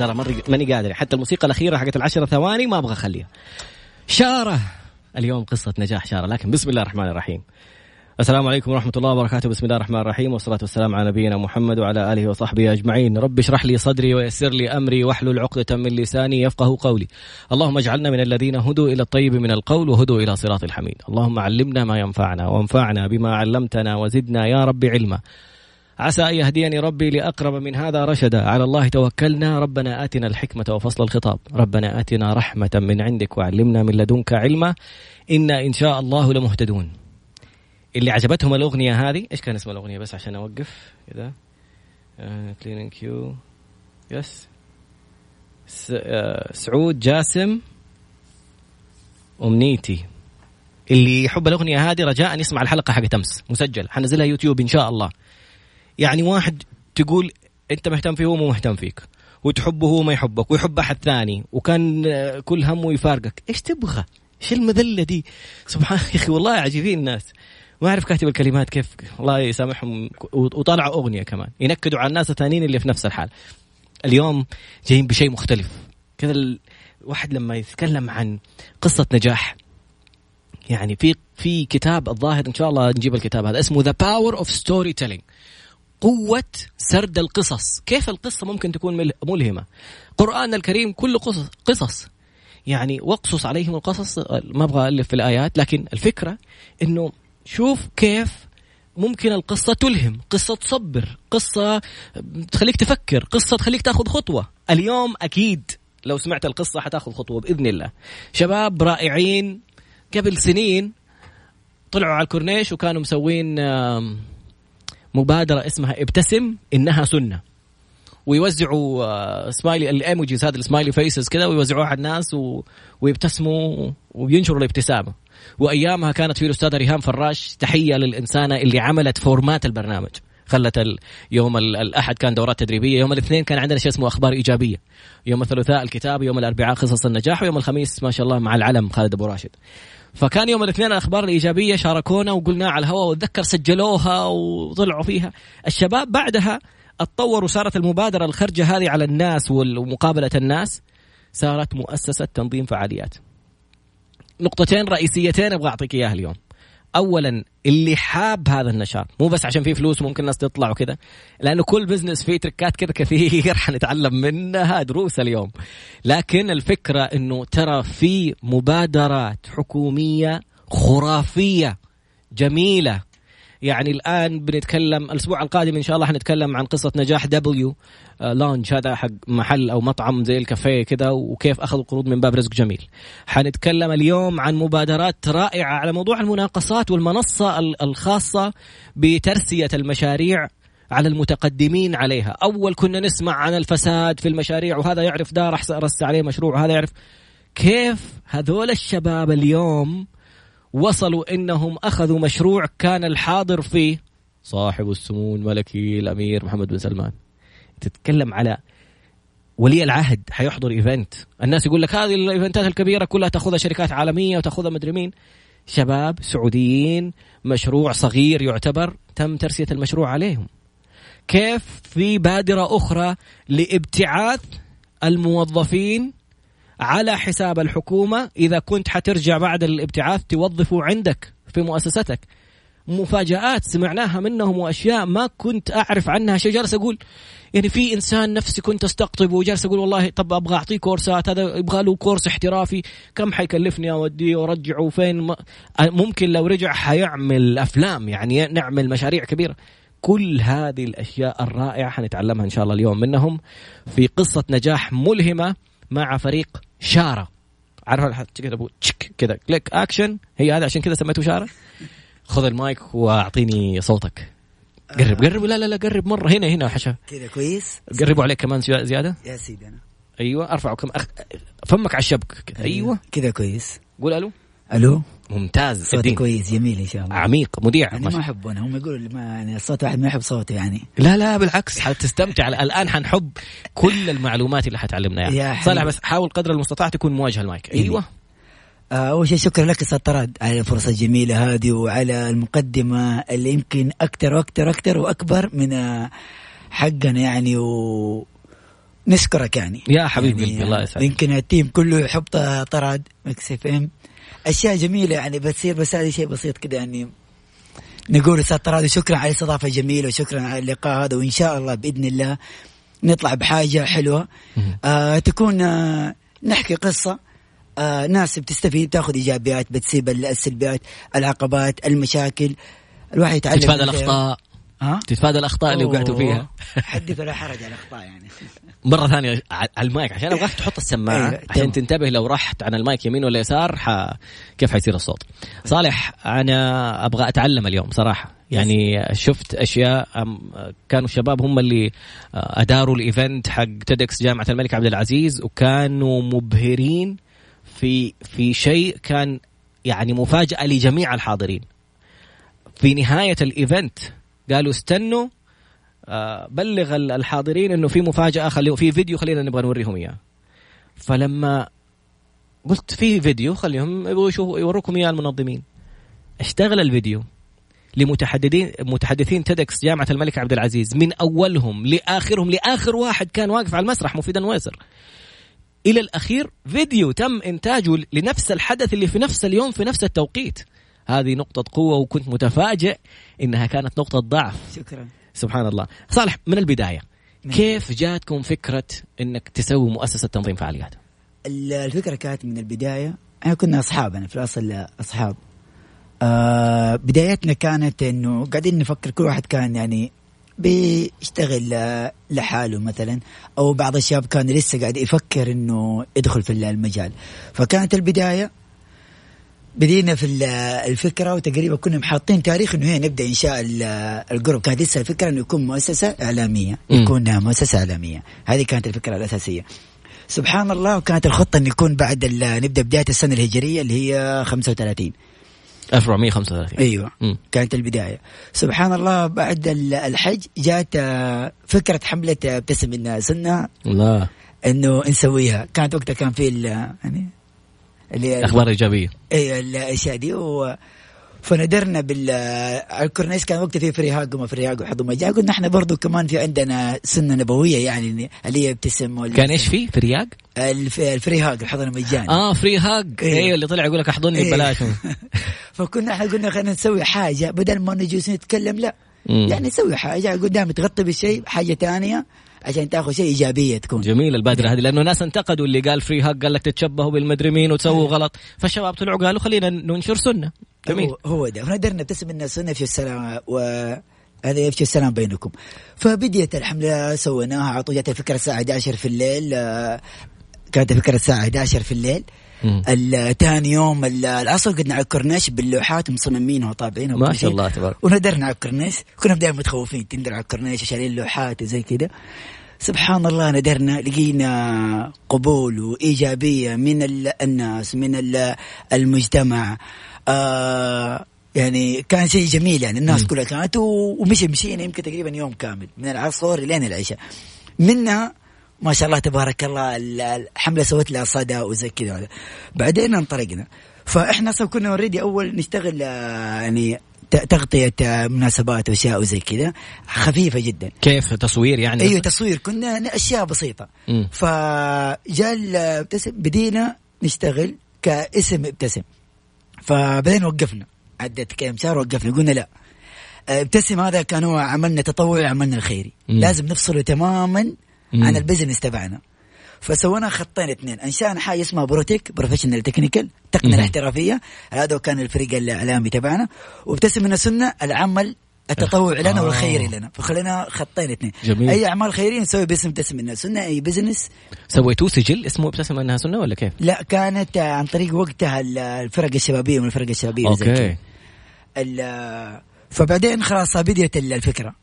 ترى ماني قادر. حتى الموسيقى الأخيرة حقت العشر ثواني ما أبغى أخليها. شارة. اليوم قصة نجاح شارة لكن بسم الله الرحمن الرحيم. السلام عليكم ورحمة الله وبركاته. بسم الله الرحمن الرحيم والصلاة والسلام على نبينا محمد وعلى آله وصحبه أجمعين. رب اشرح لي صدري ويسر لي أمري واحلل عقدة من لساني يفقه قولي. اللهم اجعلنا من الذين هدوا إلى الطيب من القول وهدوا إلى صراط الحميد. اللهم علمنا ما ينفعنا وانفعنا بما علمتنا وزدنا يا رب علما. عسى أن يهديني ربي لأقرب من هذا رشدا. على الله توكلنا. ربنا آتنا الحكمة وفصل الخطاب. ربنا آتنا رحمة من عندك وعلمنا من لدنك علما. إنا إن شاء الله لمهتدون. اللي عجبتهم الأغنية هذه إيش كان اسم الأغنية بس عشان أوقف؟ كذا كليننج كيو يس سعود جاسم أمنيتي. اللي يحب الأغنية هذه رجاء يسمع الحلقة حقت امس مسجل. حنزلها يوتيوب إن شاء الله. يعني واحد تقول أنت مهتم فيه هو مو مهتم فيك وتحبه هو ما يحبك ويحب أحد ثاني وكان كل همه يفارقك. إيش تبغى؟ إيش المذلة دي؟ سبحان يا أخي والله عجيبين الناس. ما أعرف كاتب الكلمات كيف الله يسامحهم. وطلعوا أغنية كمان ينكدوا على الناس الثانيين اللي في نفس الحال. اليوم جايين بشيء مختلف. كذا الواحد لما يتكلم عن قصة نجاح يعني في في كتاب الظاهر إن شاء الله نجيب الكتاب هذا اسمه The Power of Storytelling قوة سرد القصص. كيف القصة ممكن تكون ملهمة؟ قرآن الكريم كله قصص قصص. يعني واقصص عليهم القصص ما أبغى ألف في الآيات لكن الفكرة إنه شوف كيف ممكن القصة تلهم قصة تصبر قصة تخليك تفكر قصة تخليك تأخذ خطوة. اليوم أكيد لو سمعت القصة حتأخذ خطوة بإذن الله. شباب رائعين قبل سنين طلعوا على الكورنيش وكانوا مسوين مبادرة اسمها ابتسم إنها سنة. ويوزعوا smiley ال emojis هذه ال smiley faces كذا ويوزعوها على الناس و... ويبتسموا وينشروا الابتسامة. وأيامها كانت في الأستاذة ريهام فراش تحية للإنسانة اللي عملت format البرنامج. خلت ال... يوم الأحد كان دورات تدريبية يوم الاثنين كان عندنا شيء اسمه أخبار إيجابية. يوم الثلاثاء الكتاب يوم الأربعاء قصص النجاح ويوم الخميس ما شاء الله مع العلم خالد أبو راشد. فكان يوم الاثنين الأخبار الإيجابية شاركونا وقلنا على الهواء واتذكر سجلوها وطلعوا فيها. الشباب بعدها اتطور وصارت المبادرة الخرجة هذه على الناس ومقابلة الناس صارت مؤسسة تنظيم فعاليات. نقطتين رئيسيتين أبغى أعطيك إياها اليوم. اولا اللي حاب هذا النشاط مو بس عشان فيه فلوس ممكن الناس تطلع وكذا لأنه كل بزنس فيه تركات كذا كثير حنتعلم منها دروس اليوم. لكن الفكرة إنه ترى في مبادرات حكومية خرافية جميلة يعني الآن بنتكلم الأسبوع القادم إن شاء الله حنتكلم عن قصة نجاح دبليو لونج هذا حق محل أو مطعم زي الكافيه كذا وكيف اخذوا قروض من باب رزق جميل. حنتكلم اليوم عن مبادرات رائعة على موضوع المناقصات والمنصة الخاصة بترسية المشاريع على المتقدمين عليها. أول كنا نسمع عن الفساد في المشاريع وهذا يعرف راح رس عليه مشروع وهذا يعرف كيف هذول الشباب اليوم وصلوا إنهم أخذوا مشروع كان الحاضر فيه صاحب السمو الملكي الأمير محمد بن سلمان. تتكلم على ولي العهد حيحضر event. الناس يقول لك هذه ال event ات الكبيرة كلها تأخذها شركات عالمية وتأخذها مدري مين. شباب سعوديين مشروع صغير يعتبر تم ترسية المشروع عليهم. كيف في بادرة أخرى لابتعاث الموظفين على حساب الحكومة إذا كنت حترجع بعد الابتعاث توظفه عندك في مؤسستك. مفاجآت سمعناها منهم وأشياء ما كنت أعرف عنها. شيء جالس أقول؟ يعني في إنسان نفسي كنت استقطبه وجالس أقول والله طب أبغى أعطيه كورسات هذا يبغى له كورس احترافي كم حيكلفني أوديه وأرجعه؟ فين ممكن لو رجع حيعمل أفلام يعني نعمل مشاريع كبيرة. كل هذه الأشياء الرائعة حنتعلمها إن شاء الله اليوم منهم في قصة نجاح ملهمة مع فريق شارة. عارف كذا تشك كذا. click action هي هذا عشان كذا سميته شارة. خذ المايك واعطيني صوتك. قرب قرب. لا لا لا قرب. مره هنا هنا حشا. كذا كويس. قربوا عليك كمان زيادة؟ يا سيدي أنا. أيوه ارفعوا كم أخ... فمك على الشبك. كده. أيوه. كذا كويس. قول ألو. ألو؟ ممتاز. صوتي كويس جميل إن شاء الله. عميق مذيع يعني ما احب أنا هم يقولوا ما يعني الصوت واحد ما يحب صوته يعني. لا لا بالعكس حتستمتع. الآن حنحب كل المعلومات اللي حتعلمنا اياها صالح بس حاول قدر المستطاع تكون مواجهه المايك. أيوه. أول شيء شكرا لك أستاذ طراد على الفرصة الجميلة هذه وعلى المقدمة اللي يمكن أكثر وأكثر وأكثر وأكبر من حقنا يعني و نشكرك يعني. يا حبيبي يعني الله يسعدك. يمكن ال team كله يحب طراد Mix FM. أشياء جميلة يعني بتصير بس هذا شيء بسيط كده يعني. نقول أستاذ طراد شكرا على الاستضافة الجميلة وشكرا على اللقاء هذا وإن شاء الله بإذن الله نطلع بحاجة حلوة. آه تكون آه نحكي قصة. آه ناس بتستفيد تاخذ إيجابيات بتسيب السلبيات العقبات المشاكل. الواحد يتعلم تتفادى الأخطاء. ها؟ تتفادى الأخطاء اللي وقعتوا فيها. حدث ولا حرج على الأخطاء يعني. مرة ثانية على المايك عشان ابغاك تحط السماعة أيوة، عشان. تنتبه لو رحت عن المايك يمين ولا يسار ح... كيف حيصير الصوت. صالح أنا أبغى أتعلم اليوم صراحة. يعني شفت أشياء كانوا الشباب هم اللي أداروا ال event حق TEDx جامعة الملك عبد العزيز وكانوا مبهرين في في شيء كان يعني مفاجأة لجميع الحاضرين. في نهاية ال event قالوا استنوا آه، بلغ ال- الحاضرين إنه في مفاجأة خلي في فيديو خلينا نبغى نوريهم إياه. فلما قلت في فيديو خليهم يبغوا يشوفوا يوروكم إياه المنظمين. اشتغل الفيديو لمتحدثين متحدثين TEDx جامعة الملك عبد العزيز من أولهم لآخرهم لآخر واحد كان واقف على المسرح مفيد نويسر إلى الأخير فيديو تم إنتاجه لنفس الحدث اللي في نفس اليوم في نفس التوقيت. هذه نقطة قوة وكنت متفاجئ إنها كانت نقطة ضعف. شكرا. سبحان الله صالح من البداية نعم. كيف جاتكم فكرة إنك تسوي مؤسسة تنظيم فعاليات؟ ال- الفكرة كانت من البداية إحنا كنا اصحاب أنا في الأصل أصحاب. آه بدايتنا كانت إنه قاعدين نفكر كل واحد كان يعني بيشتغل لحاله مثلا أو بعض الشباب كان لسه قاعد يفكر إنه يدخل في المجال. فكانت البداية بدينا في ال- الفكرة وتقريبا كنا محاطين تاريخ إنه هي نبدأ انشاء ال- الجروب. كانت لسه الفكرة إنه يكون مؤسسة إعلامية. يكون مؤسسة إعلامية. هذه كانت الفكرة الأساسية. سبحان الله وكانت الخطة إنه يكون بعد ال- نبدأ بداية السنة الهجرية اللي هي 35 1435 أيوه مم. كانت البداية. سبحان الله بعد ال- الحج جات آه، فكرة حملة آه، ابتسم منا سنة. الله. إنه نسويها. كانت وقتها كان في يعني أخبار ايجابية أيوه الأشياء دي و فندرنا بال الكورنيش كان وقتها في فريهاق وما فريهاق وحضو مجال قلنا إحنا برضو كمان في عندنا سنة نبوية يعني اللي هي ابتسم كان إيش في؟ في رياض؟ الف... الفريهاق الحضن المجاني آه فري هاج إيه. أيوه اللي طلع يقول لك احضني إيه. ببلاش. فكنا إحنا قلنا خلينا نسوي حاجة. بدل ما نجلس نتكلم لا. مم. يعني نسوي حاجة. قدام تغطي بالشيء حاجة ثانية عشان تاخذ شيء إيجابية تكون. جميل البادرة هذه لأنه ناس انتقدوا اللي قال free hug قال لك تتشبهوا بالمدري مين وتسووا غلط. فالشباب طلعوا قالوا خلينا ننشر سنة. جميل. هو, ده. فندرنا ابتسم الناس نفشوا السلام و هذا يفشي السلام بينكم. فبديت الحملة سويناها على طول. جات الفكرة الساعة 11 في الليل آه، كانت الفكرة الساعة 11 في الليل. مم. الثاني يوم ال- العصر قدنا على الكورنيش باللوحات مصممينها وطابعينها ما شاء. الله تبارك. وندرنا على الكورنيش. كنا دائما متخوفين. تندر على الكورنيش وشايلين لوحات وزي كذا. سبحان الله ندرنا. لقينا قبول وإيجابية من ال- الناس من ال- المجتمع. آه يعني كان شيء جميل يعني. الناس مم. كلها كانت ومشي مشينا يمكن تقريبا يوم كامل من العصر لين العشاء. منها ما شاء الله تبارك الله ال- الحملة سوت لها صدى وزي كذا. بعدين انطلقنا فإحنا أصلا كنا already أول نشتغل آه، يعني ت- تغطية آه، مناسبات وأشياء وزي كذا. خفيفة جدا. كيف تصوير يعني؟ أيوه تصوير. كنا أشياء بسيطة. مم. فجاء ابتسم. بدينا نشتغل كاسم ابتسم. فبعدين وقفنا. عدت كم شهر وقفنا. قلنا لا. ابتسم هذا كان هو عملنا تطوعي عملنا الخيري. مم. لازم نفصله تماما. مم. عن ال business تبعنا فسوينا خطين اثنين انشانا حاجة اسمها Protech professional technical التقنيه مم. الاحترافيه هذا كان الفريق الاعلامي تبعنا وابتسم من السنة العمل التطوع لنا آه. والخيري لنا فخلينا خطين اثنين جميل. أي أعمال خيريه نسوي باسم ابتسم من السنة أي business سويتوه سجل اسمه ابتسم أنها سنة ولا كيف؟ لا كانت عن طريق وقتها ال- الفرق الشبابية من الفرق الشبابيه. okay فبعدين خلاص بديت ال- الفكرة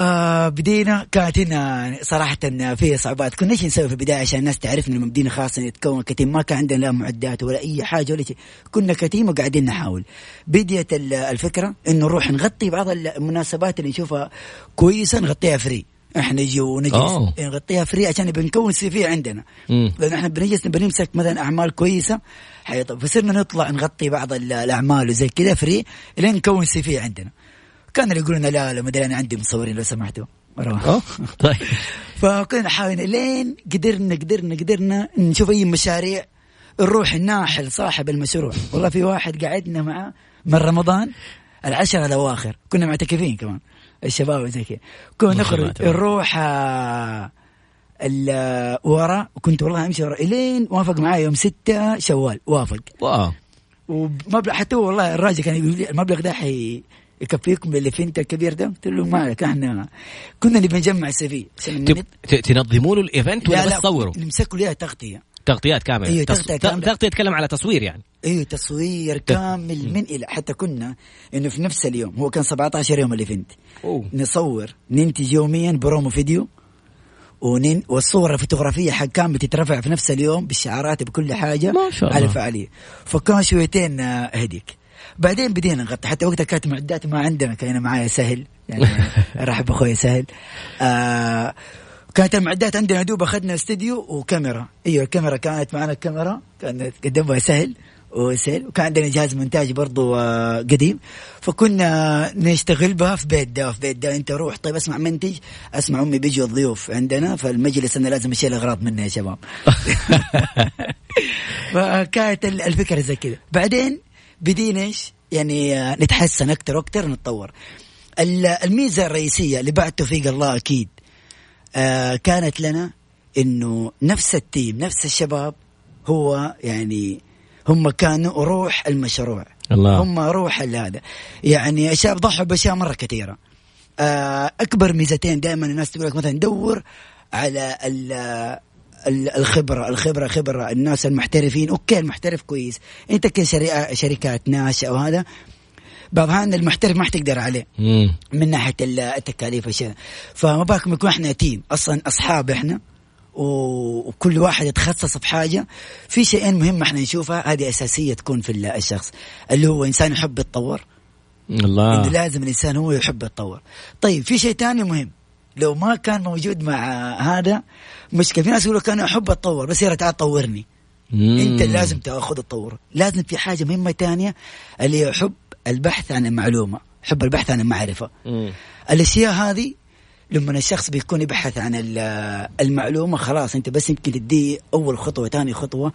آه بدينا كانت هنا صراحة في صعوبات. كنا إيش نسوي في البداية عشان الناس تعرفنا لما بدينا خلاص نتكون ك team. ما كان عندنا لا معدات ولا أي حاجة ولا شيء كنا ك team وقاعدين نحاول. بديت ال- الفكرة إنه نروح نغطي بعض المناسبات اللي نشوفها كويسة نغطيها free. إحنا نجي ونجلس. أوه. نغطيها free عشان بنكون CV عندنا. مم. لأن إحنا بنجلس بنمسك مثلا أعمال كويسة. فصرنا نطلع نغطي بعض ال- الأعمال وزي كذا free لين نكون CV عندنا. كان اللي يقولون لا لا مدري أنا عندي مصورين لو سمحتوا. طيب. فكنا نحاول لين قدرنا قدرنا قدرنا نشوف أي مشاريع نروح ناحل صاحب المشروع. والله في واحد قعدنا معاه من رمضان العشرة الأواخر. كنا معتكفين كمان الشباب زي كذا. كنا نخرج نروح آه، ورا وكنت والله أمشي ورا إلين وافق معي يوم ستة شوال وافق. wow. ومبلغ حتى والله الراجل كان يقول لي المبلغ ده حيكفيكم في event الكبير ده؟ قلت له ما عليك إحنا كنا نبي نجمع ال CV. تنظموا له ال event ولا بس تصوروا؟ نمسكوا لها تغطية. تغطيات كاملة. أيوه تغطية كاملة. تغطية تتكلم على تصوير يعني. أيوه تصوير كامل من إلى حتى كنا إنه في نفس اليوم هو كان 17 يوم ال event. نصور ننتج يوميا promo video ونين والصور الفوتوغرافية حق كان بتترفع في نفس اليوم بالشعارات بكل حاجة. ما شاء الله. على الفعاليه فكان شويتين آه، هديك. بعدين بدينا نغطي. حتى وقتها كانت معدات ما عندنا كان معايا سهل. يعني راح بأخوي سهل. آه كانت المعدات عندنا دوب أخذنا استديو وكاميرا. إيوه الكاميرا كانت معنا الكاميرا كانت قدمها سهل وسهل. وكان عندنا جهاز مونتاج برضو آه، قديم. فكنا نشتغل بها في بيت ده في بيت ده. أنت روح طيب أسمع منتج أسمع أمي بيجوا الضيوف عندنا. فالمجلس أنا لازم أشيل أغراض منه يا شباب. فكانت الفكرة زي كذا. بعدين بدينا إيش؟ يعني آه، نتحسن أكثر وأكثر نتطور. الميزة الرئيسية اللي بعد توفيق الله أكيد آه كانت لنا إنه نفس ال team نفس الشباب هو يعني هم كانوا روح المشروع. الله. هم روح هذا. يعني الشباب ضحوا بأشياء مرة كثيرة. آه أكبر ميزتين دائما الناس تقول لك مثلا دور على الخبرة الخبرة خبرة. الناس المحترفين okay المحترف كويس. أنت كشركات ناشئة وهذا بعض الاحيان المحترف ما حتقدر عليه. مم. من ناحية التكاليف والشيء فما بالكم يكون إحنا تيم أصلا أصحاب إحنا. وكل واحد يتخصص في حاجة في شيئين مهمه إحنا نشوفها. هذه أساسية تكون في الشخص. اللي هو إنسان يحب يتطور. الله. إنه لازم الإنسان هو يحب يتطور. طيب في شيء ثاني مهم. لو ما كان موجود مع هذا مشكله في ناس يقولوا كان أحب أتطور بس يا تعال طورني مم. أنت لازم تأخذ التطور لازم في حاجة مهمة ثانية اللي هي حب البحث عن المعلومة حب البحث عن المعرفة مم. الأشياء هذه لما الشخص بيكون يبحث عن المعلومة خلاص أنت بس يمكن تديه أول خطوة ثاني خطوة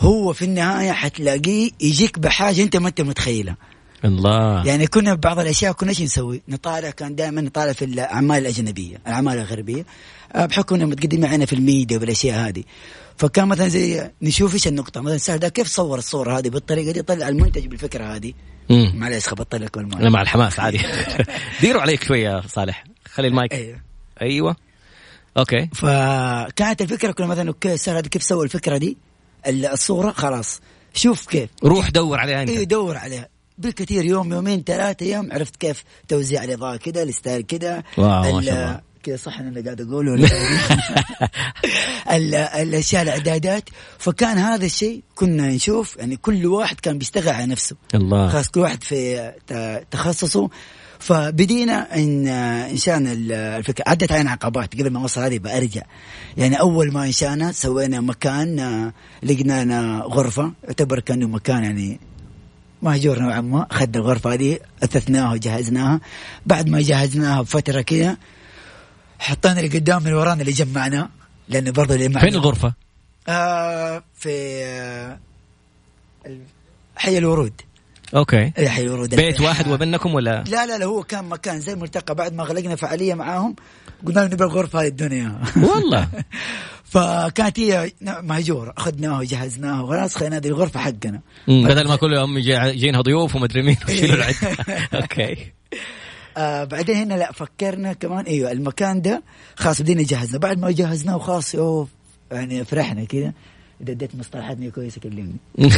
هو في النهاية حتلاقيه يجيك بحاجة أنت ما أنت متخيلها الله. يعني كنا بعض الأشياء كنا إيش نسوي؟ نطالع كان دائما نطالع في الاعمال الأجنبية، الأعمال الغربية آه، بحكم انها متقدمه عنا في الميديا والأشياء هذه. فكان مثلا زي نشوف إيش النقطة. مثلا سهل ده كيف صور الصورة هذه؟ بالطريقة دي طلع المنتج بالفكرة هذه. معلش خبطت لك لا مع الحماس عادي. ديروا عليك شوية صالح. خلي المايك. أيوه أيوه. أوكي. فكانت الفكرة كنا مثلا okay سهل كيف سوى الفكرة دي؟ الصورة خلاص. شوف كيف. روح دور عليها أنت. اي دور عليها. بالكثير يوم يومين ثلاثة أيام عرفت كيف؟ توزيع الاضاءة كذا ال style كذا wow ما شاء الله. كذا صح أنا اللي قاعد أقوله الأشياء الإعدادات. فكان هذا الشيء كنا نشوف يعني كل واحد كان بيشتغل على نفسه. الله. خاص كل واحد في تخصصه. فبدينا ان انشانا الفكرة. عدت علينا عقبات قبل ما أوصل هذه برجع يعني أول ما انشانا سوينا مكان لقينا غرفة يعتبر كأنه مكان يعني مهجور نوعا ما اخذنا الغرفة هذه أثثناها وجهزناها. بعد ما جهزناها بفترة كذا حطينا اللي قدام من ورانا اللي جمعناه لأنه برضه اللي فين الغرفة؟ آه في آه حي الورود. okay. اي حي الورود. بيت واحد وبينكم ولا؟ لا لا لا هو كان مكان زي الملتقى. بعد ما غلقنا فعالية معاهم قلنا لهم نبغى الغرفة هذه الدنيا. والله. فكانت هي مهجوره أخذناها وجهزناها وخلاص خلينا هذه الغرفة حقنا. بدل ما كل يوم جايينها ضيوف ومدري مين ويشيلوا العده okay. آه بعدين هنا لا فكرنا كمان أيوه المكان ده خلاص بدينا جهزنا بعد ما جهزناه وخلاص اوه يعني فرحنا كذا. إذا اديت مصطلحات كويسة كلمني.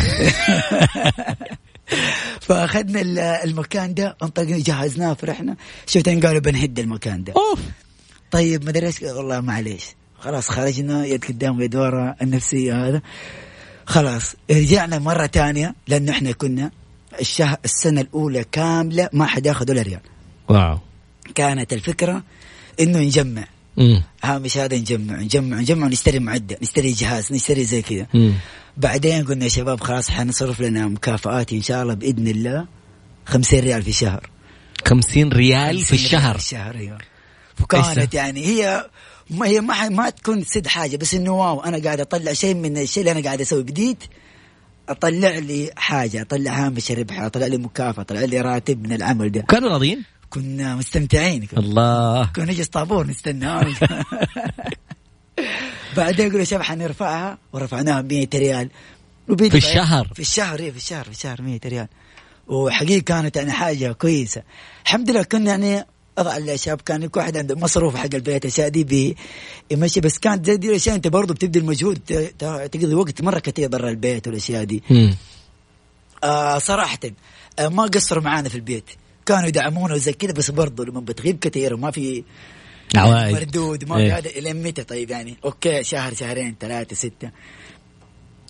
فأخذنا المكان ده انطلقنا جهزناه فرحنا. شفتين قالوا بنهد المكان ده. أوف. طيب ما ادري والله معليش. خلاص خرجنا يد قدام ويد ورا النفسية هذا. خلاص رجعنا مرة ثانية لأنه إحنا كنا الشهر السنة الأولى كاملة ما حد ياخذ ولا ريال. wow. كانت الفكرة إنه نجمع. هامش هذا نجمع نجمع نجمع ونشتري معدة نشتري جهاز نشتري زي كذا. بعدين قلنا يا شباب خلاص حنصرف لنا مكافآت إن شاء الله بإذن الله 50 ريال في الشهر. 50 ريال في الشهر. في الشهر أيوه. فكانت يعني هي ما هي ما, ما تكون تسد حاجة بس إنه wow أنا قاعد أطلع شيء من الشيء اللي أنا قاعد أسوي بديت أطلع لي حاجة أطلع هامش ربح أطلع لي مكافأة أطلع لي راتب من العمل. ده كانوا راضيين؟ كنا مستمتعين. كنا. الله. كنا نجلس طابور نستنى. بعدين يقولوا شباب حنرفعها ورفعناها ب 100 ريال في الشهر؟ في الشهر في الشهر في الشهر 100 ريال. وحقيقة كانت يعني حاجة كويسة. الحمد لله كنا يعني أضع الشباب كان كل واحد عنده مصروف حق البيت الاشياء دي بيمشي بس كانت زي دي الأشياء أنت برضه بتبذل مجهود تقضي وقت مرة كثير برا البيت والأشياء دي. آه صراحة آه ما قصروا معانا في البيت. كانوا يدعمونا وزي كذا بس برضه لما بتغيب كثير وما في عوائد مردود ما في إيه. هذا إلى متى طيب يعني؟ أوكي شهر شهرين ثلاثة ستة.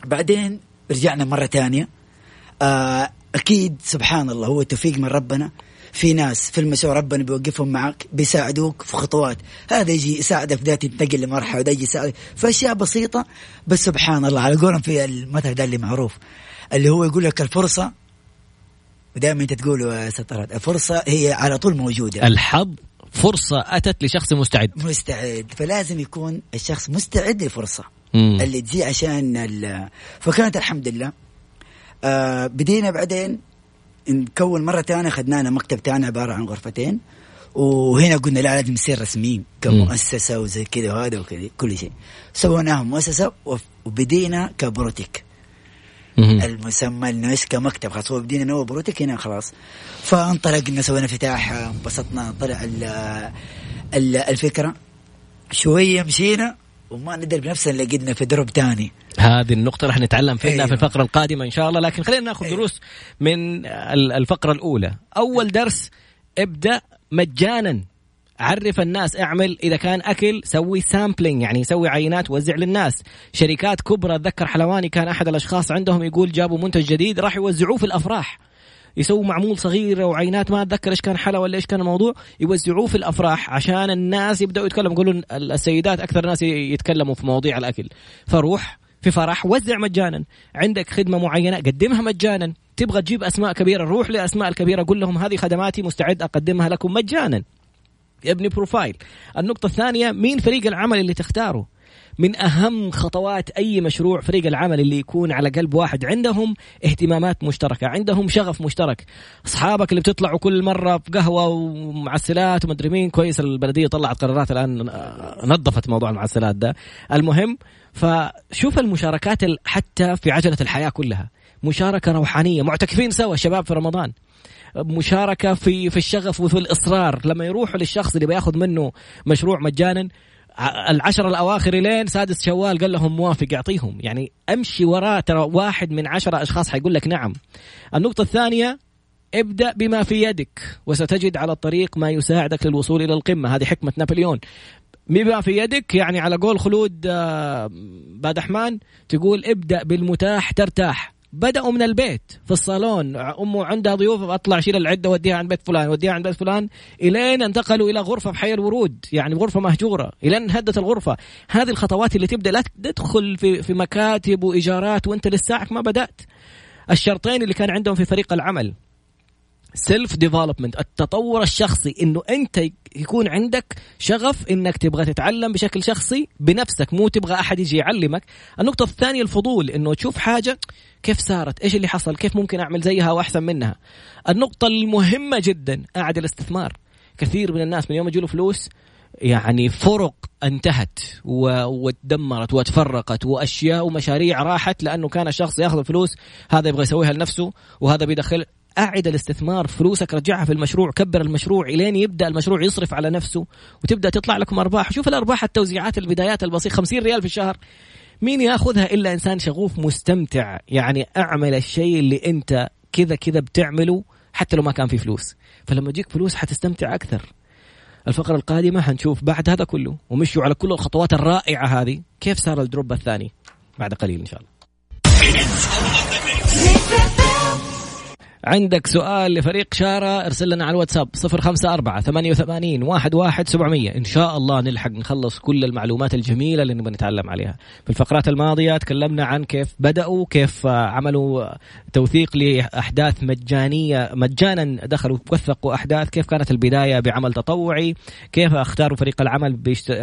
بعدين رجعنا مرة ثانية. آه أكيد سبحان الله هو توفيق من ربنا. في ناس في المشروع ربنا بيوقفهم معك بيساعدوك في خطوات. هذا يجي يساعدك في تنتقل لمرحلة وده يجي يساعدك في أشياء بسيطة بس سبحان الله على قولهم في المثل ده اللي معروف اللي هو يقول لك الفرصة ودائما أنت تقول يا سترات الفرصة هي على طول موجودة. الحظ فرصة أتت لشخص مستعد. مستعد. فلازم يكون الشخص مستعد للفرصة مم. اللي تجي عشان فكانت الحمد لله. آه بدينا بعدين نكون مرة ثانية خدنا مكتب ثاني عبارة عن غرفتين وهنا قلنا لا لازم نصير رسميين كمؤسسة وزي كذا وهذا وكذا كل شيء. سويناها مؤسسة وبدينا كبروتيك. المسمى انه إيش كمكتب خلاص هو بدينا انه بروتيك هنا خلاص. فانطلقنا سوينا افتتاح انبسطنا طلع الفكرة. شوية مشينا وما ندري بنفسنا لقينا في درب ثاني هذه النقطة راح نتعلم فيها أيوه. في الفقرة القادمة إن شاء الله لكن خلينا ناخذ أيوه. دروس من الفقرة الأولى. أول درس ابدأ مجانا. عرف الناس اعمل. إذا كان أكل سوي sampling يعني سوي عينات وزع للناس. شركات كبرى أتذكر حلواني كان أحد الأشخاص عندهم يقول جابوا منتج جديد راح يوزعوه في الأفراح. يسووا معمول صغير وعينات ما أتذكر إيش كان حلا ولا إيش كان الموضوع يوزعوه في الأفراح عشان الناس يبدأوا يتكلموا. يقولوا السيدات أكثر ناس يتكلموا في مواضيع الأكل. فروح في فرح وزع مجانا. عندك خدمة معينة قدمها مجانا. تبغى تجيب أسماء كبيرة روح لأسماء الكبيرة قول لهم هذه خدماتي مستعد أقدمها لكم مجانا. ابني بروفايل النقطة الثانية مين فريق العمل اللي تختاره؟ من أهم خطوات أي مشروع فريق العمل اللي يكون على قلب واحد عندهم اهتمامات مشتركة عندهم شغف مشترك. أصحابك اللي بتطلعوا كل مرة في قهوة ومعسلات ومدري مين كويس البلدية طلعت قرارات الآن نظفت موضوع المعسلات ده. المهم فشوف المشاركات حتى في عجلة الحياة كلها. مشاركة روحانية معتكفين سوا شباب في رمضان. مشاركة في في الشغف وفي الإصرار. لما يروحوا للشخص اللي بياخذ منه مشروع مجانا العشر الأواخر لين سادس شوال قال لهم موافق يعطيهم. يعني أمشي وراه ترى واحد من عشرة أشخاص حيقول لك نعم. النقطة الثانية ابدأ بما في يدك وستجد على الطريق ما يساعدك للوصول إلى القمة. هذه حكمة نابليون. بما في يدك يعني على قول خلود آه، بادحمان تقول ابدأ بالمتاح ترتاح. بدأوا من البيت في الصالون. أمه عندها ضيوف أطلع أشيل العدة وديها عند بيت فلان وديها عند بيت فلان. إلين انتقلوا إلى غرفة في حي الورود يعني غرفة مهجورة. إلين هدت الغرفة. هذه الخطوات اللي تبدأ لا تدخل في, في مكاتب وإيجارات وأنت لساعك ما بدأت. الشرطين اللي كان عندهم في فريق العمل. self development التطور الشخصي إنه أنت يكون عندك شغف إنك تبغى تتعلم بشكل شخصي بنفسك مو تبغى أحد يجي يعلمك. النقطة الثانية الفضول إنه تشوف حاجة كيف صارت إيش اللي حصل كيف ممكن أعمل زيها وأحسن منها. النقطة المهمة جدا قاعد الاستثمار. كثير من الناس من يوم يجوا فلوس يعني فرق انتهت وتدمرت وتفرقت وأشياء ومشاريع راحت لأنه كان الشخص يأخذ الفلوس هذا يبغى يسويها لنفسه وهذا بيدخل أعد الاستثمار فلوسك رجعها في المشروع كبر المشروع إلين يبدأ المشروع يصرف على نفسه وتبدأ تطلع لكم أرباح. شوف الأرباح التوزيعات البدايات البسيطة 50 ريال في الشهر. مين ياخذها إلا إنسان شغوف مستمتع؟ يعني أعمل الشيء اللي أنت كذا كذا بتعمله حتى لو ما كان في فلوس. فلما يجيك فلوس حتستمتع أكثر. الفقرة القادمة حنشوف بعد هذا كله ومشوا على كل الخطوات الرائعة هذه. كيف صار الدروب الثاني؟ بعد قليل إن شاء الله. عندك سؤال لفريق شارة ارسل لنا على الواتساب 054 88 11 700 إن شاء الله نلحق نخلص كل المعلومات الجميلة اللي نبغى نتعلم عليها. في الفقرات الماضية تكلمنا عن كيف بدأوا كيف عملوا توثيق لأحداث مجانية مجانا دخلوا وثقوا أحداث كيف كانت البداية بعمل تطوعي كيف اختاروا فريق العمل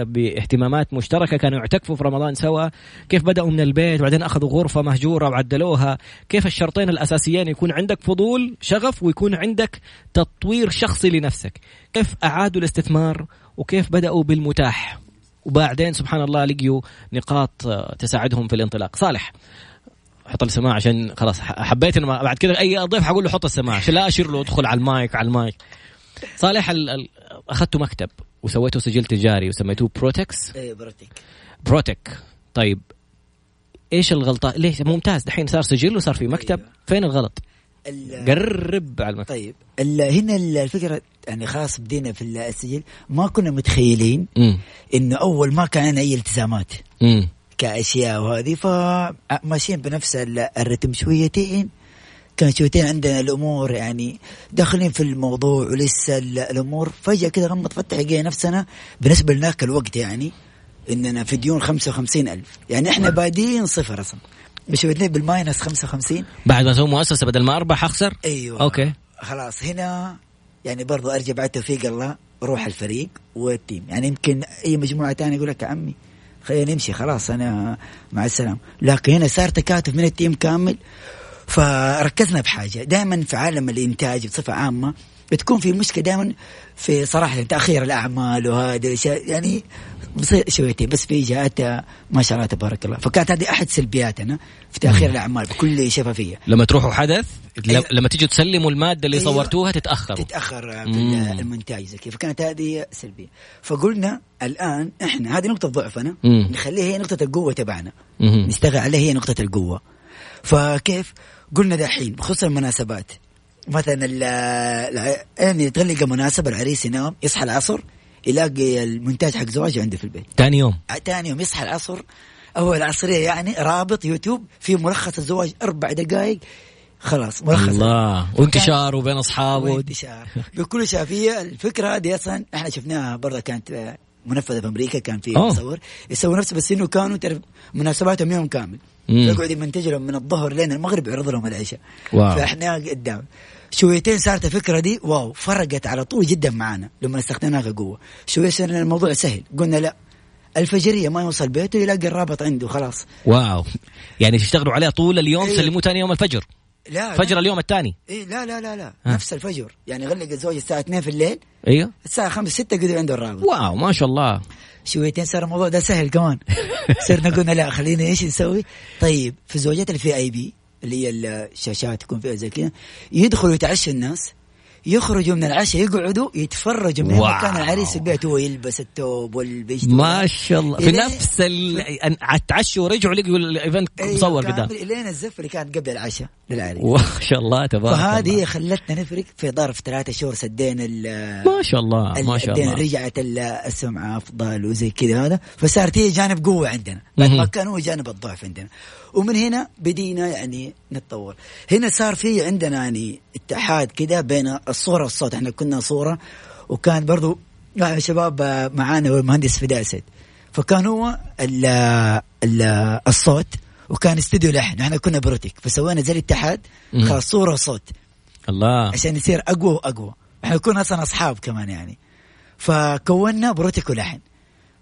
باهتمامات مشتركة كانوا يعتكفوا في رمضان سوا كيف بدأوا من البيت وبعدين أخذوا غرفة مهجورة وعدلوها كيف الشرطين الأساسيين يكون عندك فضول فضول شغف ويكون عندك تطوير شخصي لنفسك. كيف أعادوا الاستثمار وكيف بدأوا بالمتاح؟ وبعدين سبحان الله لقيوا نقاط تساعدهم في الانطلاق. صالح حط السماعة عشان خلاص حبيت إنه بعد كذا أي ضيف حقول له حط السماعة. عشان لا أشير له أدخل على المايك على المايك. صالح أخذتوا مكتب وسويتوا سجل تجاري وسميتوه بروتكس إيه بروتك بروتك طيب إيش الغلطة؟ ليش؟ ممتاز. دحين صار سجل وصار في مكتب. أيوه. فين الغلط؟ قرب على المكتب. طيب هنا الفكرة يعني خلاص بدينا في السجل. ما كنا متخيلين انه أول ما كان أي التزامات. م. كأشياء وهذه فماشيين بنفس الرتم شويتين. كان شويتين عندنا الأمور يعني داخلين في الموضوع ولسه الأمور. فجأة كذا غمض فتح لقينا نفسنا بالنسبة لذاك الوقت يعني إننا في ديون 55 ألف. يعني إحنا بادين صفر أصلا. مشوتني بال minus 55 بعد ما أسوي مؤسسة بدل ما أربح أخسر؟ أيوه. okay. خلاص هنا يعني برضو أرجع بعد توفيق الله روح الفريق وال team. يعني يمكن أي مجموعة ثانية يقول لك يا عمي خلينا نمشي خلاص أنا مع السلامة. لكن هنا صار تكاتف من ال team كامل فركزنا بحاجة. دائما في عالم الإنتاج بصفة عامة بتكون في مشكلة دائما في صراحة تأخير الأعمال وهذه الأشياء. يعني بصير شويتين بس في جهات ما شاء الله تبارك الله. فكانت هذه أحد سلبياتنا في تأخير الأعمال بكل شفافية. لما تروحوا حدث أيوة. لما تيجوا تسلموا المادة اللي أيوة. صورتوها تتاخر تتأخر في المونتاج زي كذا. فكانت هذه سلبية. فقلنا الآن إحنا هذه نقطة ضعفنا نخليها هي نقطة القوة تبعنا. نشتغل عليها هي نقطة القوة. فكيف؟ قلنا دحين بخصوص المناسبات مثلا يعني تغلق مناسبة العريس ينام يصحى العصر يلاقي المونتاج حق زواجه عنده في البيت. ثاني يوم. ثاني يوم يصحى العصر. اول العصرية يعني رابط يوتيوب في ملخص الزواج أربع دقائق خلاص ملخص. الله. وانتشار وبين أصحابه. وانتشار. بكل شافيه الفكرة هذه أصلا إحنا شفناها برضه كانت منفذة في أمريكا كان في مصور يسوي نفسه بس إنه كانوا تعرف مناسباتهم يوم كامل. يقعد يمنتج لهم من الظهر لين المغرب يعرض لهم العشاء. فإحنا قدام. شويتين صارت الفكرة دي واو فرقت على طول جدا معانا لما استخدمناها كقوة. شوية صار الموضوع سهل. قلنا لا الفجرية ما يوصل بيته يلاقي الرابط عنده خلاص. واو. يعني تشتغلوا عليها طول اليوم؟ إيه. سلموه ثاني يوم الفجر. لا فجر لا. اليوم الثاني. إيه لا لا لا لا. ها. نفس الفجر. يعني غلق الزوج الساعة 2 في الليل. أيوه. الساعة 5 6 قدر عنده الرابط. wow ما شاء الله. شويتين صار الموضوع ده سهل كمان. صرنا قلنا لا خلينا إيش نسوي؟ طيب في زواجات ال VIP اللي هي الشاشات يكون فيها زي كذا يدخلوا يتعشى الناس. يخرجوا من العشاء يقعدوا يتفرجوا من كان العريس البيت هو يلبس التوب والبشت ما شاء الله. في نفس ال... تعشوا ورجعوا لقوا ال event أيوة مصور قدام. لين الزفه اللي كانت قبل العشاء للعريس. ما شاء الله تبارك فهذه خلتنا نفرق في ظرف ثلاثة شهور سدينا ما شاء الله ما شاء الله. رجعت السمعة أفضل وزي كذا هذا. فصارت هي جانب قوة عندنا. بعد ما كان هو جانب الضعف عندنا. ومن هنا بدينا يعني نتطور. هنا صار في عندنا يعني اتحاد كده بين الصورة والصوت. إحنا كنا صورة وكان برضو شباب معانا والمهندس فداء اسد فكان هو ال ال الصوت وكان استوديو لحن إحنا كنا بروتيك. فسوينا زي الاتحاد خلاص صورة وصوت. الله. عشان يصير أقوى وأقوى. إحنا كنا أصلا أصحاب كمان يعني. فكونا بروتيك ولحن.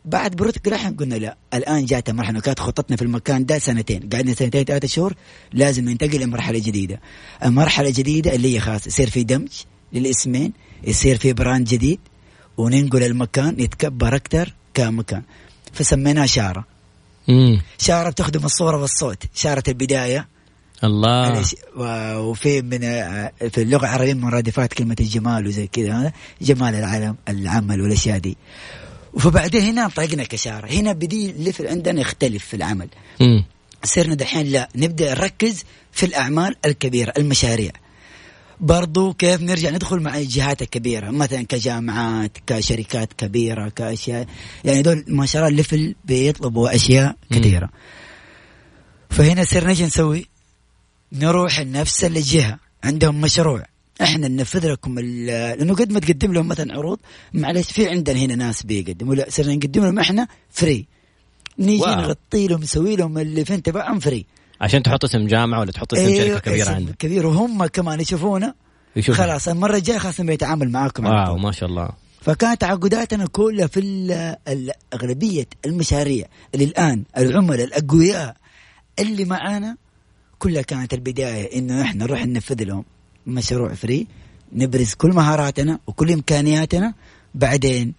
بعد بروتك لحن قلنا لا الآن جات مرحلة كانت خطتنا في المكان ده سنتين. قعدنا سنتين ثلاثة شهور لازم ننتقل لمرحله جديدة. المرحلة الجديدة اللي هي خلاص يصير في دمج للاسمين يصير في brand جديد وننقل المكان يتكبر أكثر كمكان. فسميناه شارة. مم. شارة بتخدم الصورة والصوت شارة البداية. الله. وفي من في اللغة العربية من مرادفات كلمة الجمال وزي كذا جمال العالم العمل والأشياء دي. فبعدين هنا طقنا كشاره هنا بدي الليفل عندنا يختلف في العمل. م. صرنا دحين لا نبدأ نركز في الأعمال الكبيرة المشاريع. برضو كيف نرجع ندخل مع الجهات الكبيره مثلا كجامعات كشركات كبيرة كأشياء. يعني دول ما شاء الله ال level بيطلبوا أشياء كثيرة. فهنا صرنا إيش نسوي؟ نروح لنفس الجهة عندهم مشروع. إحنا ننفذ لكم لأنه قد ما تقدم لهم مثلا عروض معلش في عندنا هنا ناس بيقدموا. لا صرنا نقدم لهم إحنا free نيجي نغطي لهم نسوي لهم ال event تبعهم free عشان تحط اسم جامعة ولا تحط اسم أيوه شركه كبيره عندك. كبير. وهم كمان يشوفونا. يشوف خلاص المرة الجاية خلاص بيتعامل معاكم wow ما شاء الله. فكانت تعاقداتنا كلها في أغلبية المشاريع اللي الآن العملاء الأقوياء اللي معانا كلها كانت البداية إنه إحنا نروح ننفذ لهم. مشروع فري. نبرز كل مهاراتنا وكل إمكانياتنا. بعدين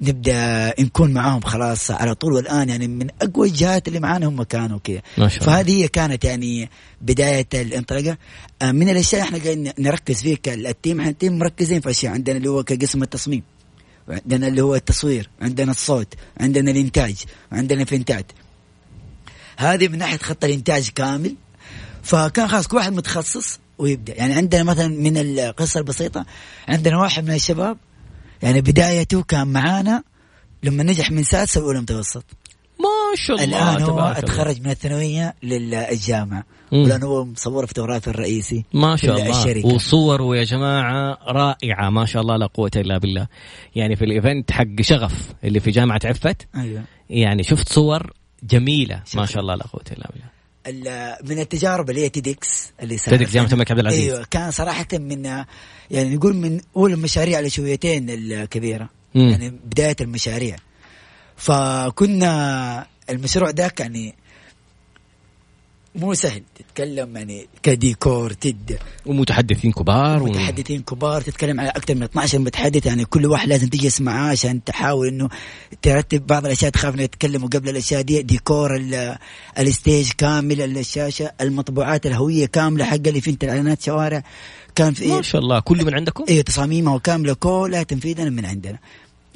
نبدأ نكون معاهم خلاص على طول. والآن يعني من أقوى الجهات اللي معانا هم كانوا كذا. فهذه هي كانت يعني بداية الانطلاقة. آه، من الأشياء إحنا قاعدين نركز فيه كال team إحنا ال team مركزين في أشياء. عندنا اللي هو كقسم التصميم عندنا اللي هو التصوير عندنا الصوت عندنا الإنتاج عندنا ال event ات هذه من ناحية خط الإنتاج كامل. فكان خلاص كل واحد متخصص. ويبدأ. يعني عندنا مثلا من القصة البسيطة عندنا واحد من الشباب يعني بدايته كان معانا لما نجح من سادسة واولى متوسط. ما شاء الله الآن هو أتخرج من الثانوية للجامعة. والآن هو مصور فوتوغرافي الرئيسي ما شاء الله. الشركة. وصوره يا جماعة رائعة ما شاء الله لا قوة إلا بالله. يعني في ال event حق شغف اللي في جامعة عفت أيوه. يعني شفت صور جميلة ما شاء الله لا قوة إلا بالله. من التجارب اللي هي TEDx اللي TEDx جامعة الملك عبد العزيز أيوه كان صراحة من يعني نقول من اولى المشاريع على شويتين الكبيرة مم. يعني بداية المشاريع فكنا المشروع ذاك يعني مو سهل. تتكلم يعني كديكور تد. ومتحدثين كبار ومتحدثين كبار تتكلم على أكثر من 12 متحدث يعني كل واحد لازم تجلس معاه عشان تحاول إنه ترتب بعض الأشياء تخاف إنه يتكلموا قبل الأشياء دي. ديكور ال stage كامل الشاشة المطبوعات الهوية كاملة حق اللي في اعلانات شوارع كان في ما شاء الله. كله من عندكم؟ أيوه تصاميمها كاملة كلها تنفيذا من عندنا.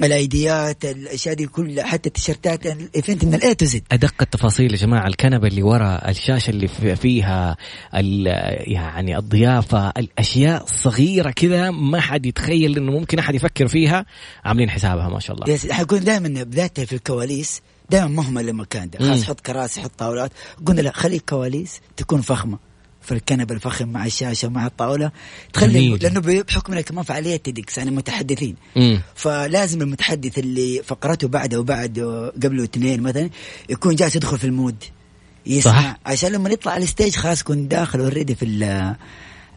الأيديات الأشياء دي كلها حتى التيشيرتات ال event من ال A to Z أدق التفاصيل يا جماعة الكنبة اللي ورا الشاشة اللي فيها يعني الضيافة الأشياء صغيرة كذا ما حد يتخيل إنه ممكن أحد يفكر فيها. عاملين حسابها ما شاء الله. yes حيكون دائما بدايتها في الكواليس دائما مهمل المكان ده. خلاص حط كراسي حط طاولات. قلنا لا خلي الكواليس تكون فخمة. في الكنبة الفخم مع الشاشة مع الطاولة تخلي لأنه بحكم كمان فعالية TEDx يعني متحدثين. مم. فلازم المتحدث اللي فقرته بعده وبعد قبله اثنين مثلا يكون جالس يدخل في ال mood يسمع. صح. عشان لما يطلع على ال stage خلاص يكون داخل already في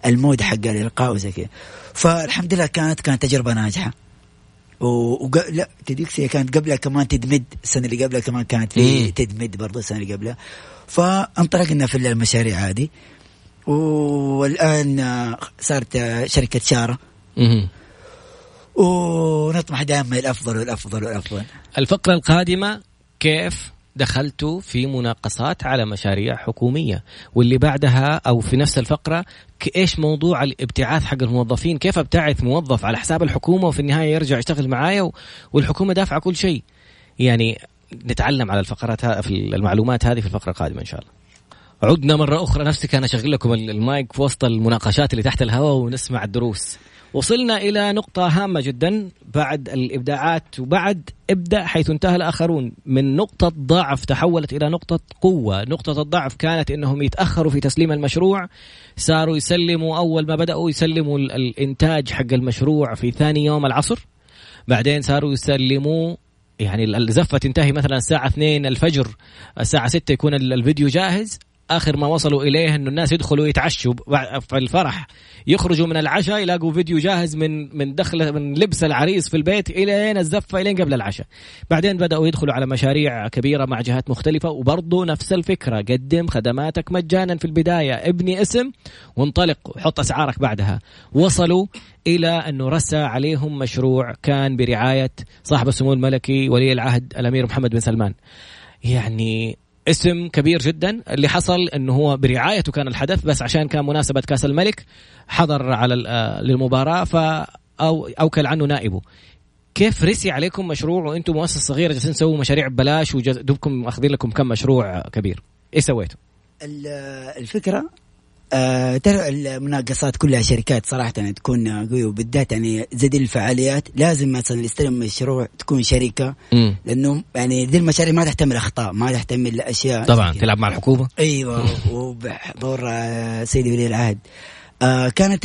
ال mood حق الإلقاء وزي كذا. فالحمد لله كانت كانت تجربة ناجحة. و... لا TEDx هي كانت قبلها كمان تدمد السنة اللي قبلها كمان كانت في تدمد برضه السنة اللي قبلها. فانطلقنا في المشاريع هذه. والآن صارت شركة شارة. ونطمح دائما الأفضل والأفضل والأفضل. الفقرة القادمة كيف دخلتوا في مناقصات على مشاريع حكومية؟ واللي بعدها أو في نفس الفقرة إيش موضوع الابتعاث حق الموظفين؟ كيف أبتعث موظف على حساب الحكومة وفي النهاية يرجع يشتغل معايا والحكومة دافعة كل شيء؟ يعني نتعلم على الفقرات في المعلومات هذه في الفقرة القادمة إن شاء الله. عدنا مرة أخرى. نفسي كان أشغل لكم المايك في وسط المناقشات اللي تحت الهواء ونسمع الدروس. وصلنا إلى نقطة هامة جدا بعد الإبداعات وبعد ابدأ حيث انتهى الآخرون. من نقطة ضعف تحولت إلى نقطة قوة. نقطة الضعف كانت أنهم يتأخروا في تسليم المشروع. صاروا يسلموا أول ما بدأوا يسلموا الإنتاج حق المشروع في ثاني يوم العصر. بعدين صاروا يسلموا يعني الزفة تنتهي مثلا الساعة 2 الفجر. الساعة 6 يكون الفيديو جاهز. آخر ما وصلوا إليه انه الناس يدخلوا يتعشوا في الفرح. يخرجوا من العشاء يلاقوا فيديو جاهز من من دخل من لبس العريس في البيت إلين الزفة إلين قبل العشاء. بعدين بدأوا يدخلوا على مشاريع كبيرة مع جهات مختلفة وبرضه نفس الفكرة. قدم خدماتك مجانا في البداية. ابني اسم وانطلق وحط أسعارك بعدها. وصلوا إلى انه رسى عليهم مشروع كان برعاية صاحب السمو الملكي ولي العهد الأمير محمد بن سلمان. يعني اسم كبير جدا. اللي حصل إنه هو برعايته كان الحدث بس عشان كان مناسبة كأس الملك حضر على آه، للمباراة ف أو أوكل عنه نائبه. كيف رسي عليكم مشروع؟ وأنتم مؤسسة صغيرة جالسين تسووا مشاريع ببلاش ودوبكم اخذين لكم كم مشروع كبير. إيش سويتوا؟ الفكرة المناقصات كلها شركات صراحة يعني تكون قوية وبالذات يعني زي دي الفعاليات لازم مثلا اللي يستلم مشروع تكون شركة م. لأنه يعني دي المشاريع ما تحتمل أخطاء ما تحتمل أشياء طبعا تلعب مع الحكومة؟ أيوة وبحضور آه، سيدي ولي العهد. آه كانت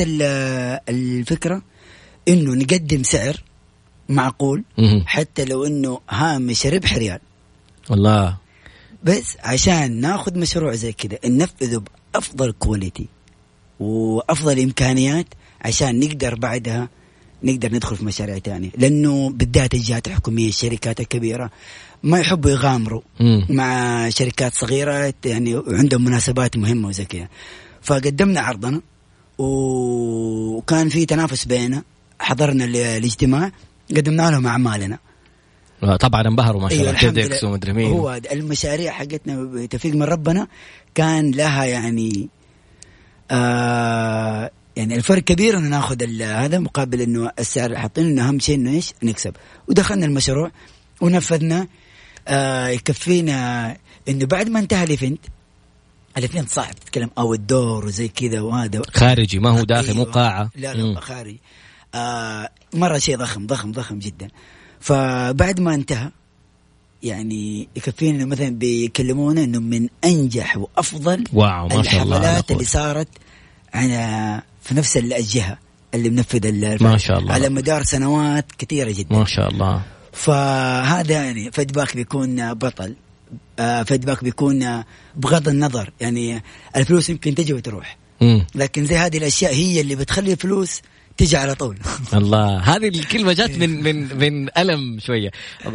الفكرة إنه نقدم سعر معقول حتى لو إنه هامش ربح ريال. الله بس عشان ناخذ مشروع زي كذا ننفذه بافضل كواليتي وأفضل إمكانيات عشان نقدر بعدها نقدر ندخل في مشاريع تانية. لأنه بالذات الجهات الحكومية الشركات الكبيرة ما يحبوا يغامروا مم. مع شركات صغيرة يعني وعندهم مناسبات مهمة وزي كذا. فقدمنا عرضنا وكان في تنافس بيننا حضرنا الاجتماع قدمنا لهم أعمالنا. آه، طبعا انبهروا ما شاء الله أيوة تيدكس ومدري مين. هو المشاريع حقتنا بتوفيق من ربنا كان لها يعني آه يعني الفرق كبير إنه ناخذ هذا مقابل إنه السعر حاطين إنه أهم شيء إنه إيش؟ نكسب. ودخلنا المشروع ونفذنا آه يكفينا إنه بعد ما انتهى ال event ال event صعب تتكلم outdoor وزي كذا وهذا. خارجي ما هو داخل أيوة. مو قاعة. لا لا خارجي. آه مرة شيء ضخم ضخم ضخم جدا. فبعد ما انتهى يعني يكفينا إنه مثلا بيكلمونا إنه من أنجح وأفضل wow ما شاء الله الحفلات اللي صارت على في نفس الجهه اللي منفذ ما شاء الله. على مدار سنوات كثيرة جدا. ما شاء الله. فهذا يعني feedback بيكون بطل. آه، feedback بيكون بغض النظر. يعني الفلوس يمكن تجي وتروح. لكن زي هذه الأشياء هي اللي بتخلي الفلوس تجي على طول. الله هذه الكلمة جات من من من ألم شوية.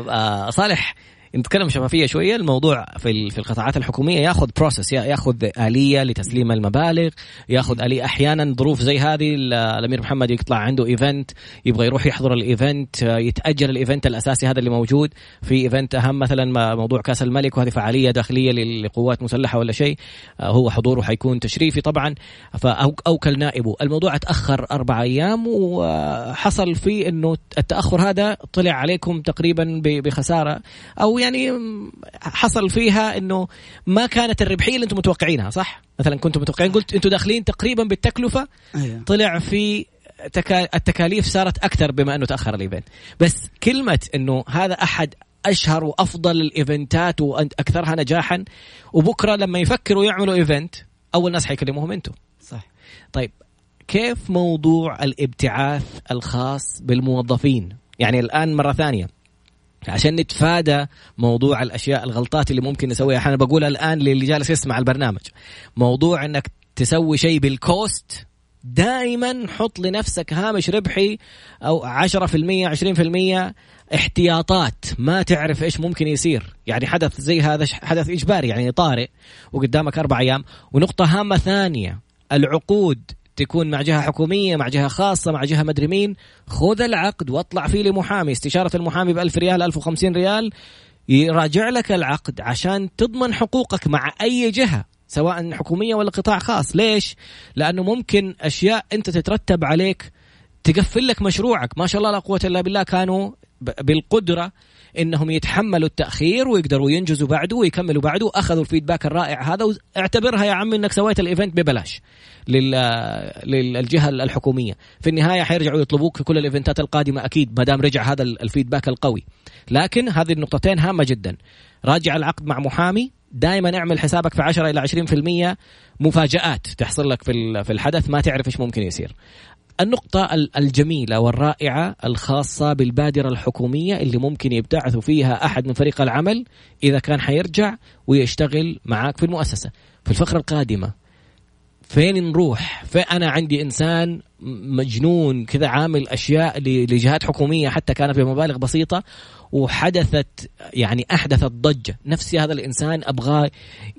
آه صالح نتكلم شفافية شوية. الموضوع في في القطاعات الحكومية ياخذ process ياخذ آلية لتسليم المبالغ ياخذ آلية. أحيانا ظروف زي هذه الأمير محمد يطلع عنده event يبغى يروح يحضر ال event يتاجل ال event الأساسي هذا اللي موجود. في event أهم مثلا موضوع كأس الملك وهذه فعالية داخلية لقوات مسلحة ولا شيء هو حضوره حيكون تشريفي طبعا. فأوكل نائبه الموضوع اتأخر أربع أيام وحصل فيه إنه التأخر هذا طلع عليكم تقريبا بخسارة أو يعني حصل فيها إنه ما كانت الربحية اللي أنتم متوقعينها صح؟ مثلا كنتم متوقعين قلت أنتم داخلين تقريبا بالتكلفة أيوه. طلع في تكا... التكاليف صارت أكثر بما أنه تأخر ال event. بس كلمة إنه هذا أحد أشهر وأفضل الإيفنتات واكثرها نجاحا وبكرة لما يفكروا يعملوا event أول ناس حيكلموهم أنتم. صح. طيب كيف موضوع الابتعاث الخاص بالموظفين؟ يعني الآن مرة ثانية. عشان نتفادى موضوع الأشياء الغلطات اللي ممكن نسويها. أنا بقولها الآن للي جالس يسمع البرنامج موضوع إنك تسوي شيء بالكوست دائما حط لنفسك هامش ربحي أو 10% 20% احتياطات. ما تعرف إيش ممكن يصير. يعني حدث زي هذا حدث إجباري يعني طارئ وقدامك أربع أيام. ونقطة هامة ثانية العقود. تكون مع جهة حكومية مع جهة خاصة مع جهة مدري مين. خذ العقد واطلع فيه لمحامي. استشارة المحامي ب 1000 ريال 1050 ريال. يراجع لك العقد عشان تضمن حقوقك مع أي جهة سواء حكومية ولا قطاع خاص. ليش؟ لأنه ممكن أشياء أنت تترتب عليك تقفل لك مشروعك. ما شاء الله لا قوة إلا بالله كانوا بالقدرة إنهم يتحملوا التأخير ويقدروا ينجزوا بعده ويكملوا بعده. أخذوا ال feedback الرائع هذا واعتبرها يا عمي إنك سويت ال event ببلاش للجهة الحكومية. في النهاية حيرجعوا يطلبوك في كل الإيفنتات القادمة أكيد ما دام رجع هذا ال feedback القوي. لكن هذه النقطتين هامة جدا. راجع العقد مع محامي. دائما اعمل حسابك في 10 إلى 20% مفاجآت تحصل لك في في الحدث. ما تعرف إيش ممكن يصير. النقطة الجميلة والرائعة الخاصة بالبادرة الحكومية اللي ممكن يبتعثوا فيها أحد من فريق العمل إذا كان حيرجع ويشتغل معاك في المؤسسة. في الفقرة القادمة فين نروح؟ فأنا عندي إنسان مجنون كذا عامل أشياء لجهات حكومية حتى كانت بمبالغ بسيطة وحدثت يعني احدثت ضجه نفسي هذا الإنسان أبغاه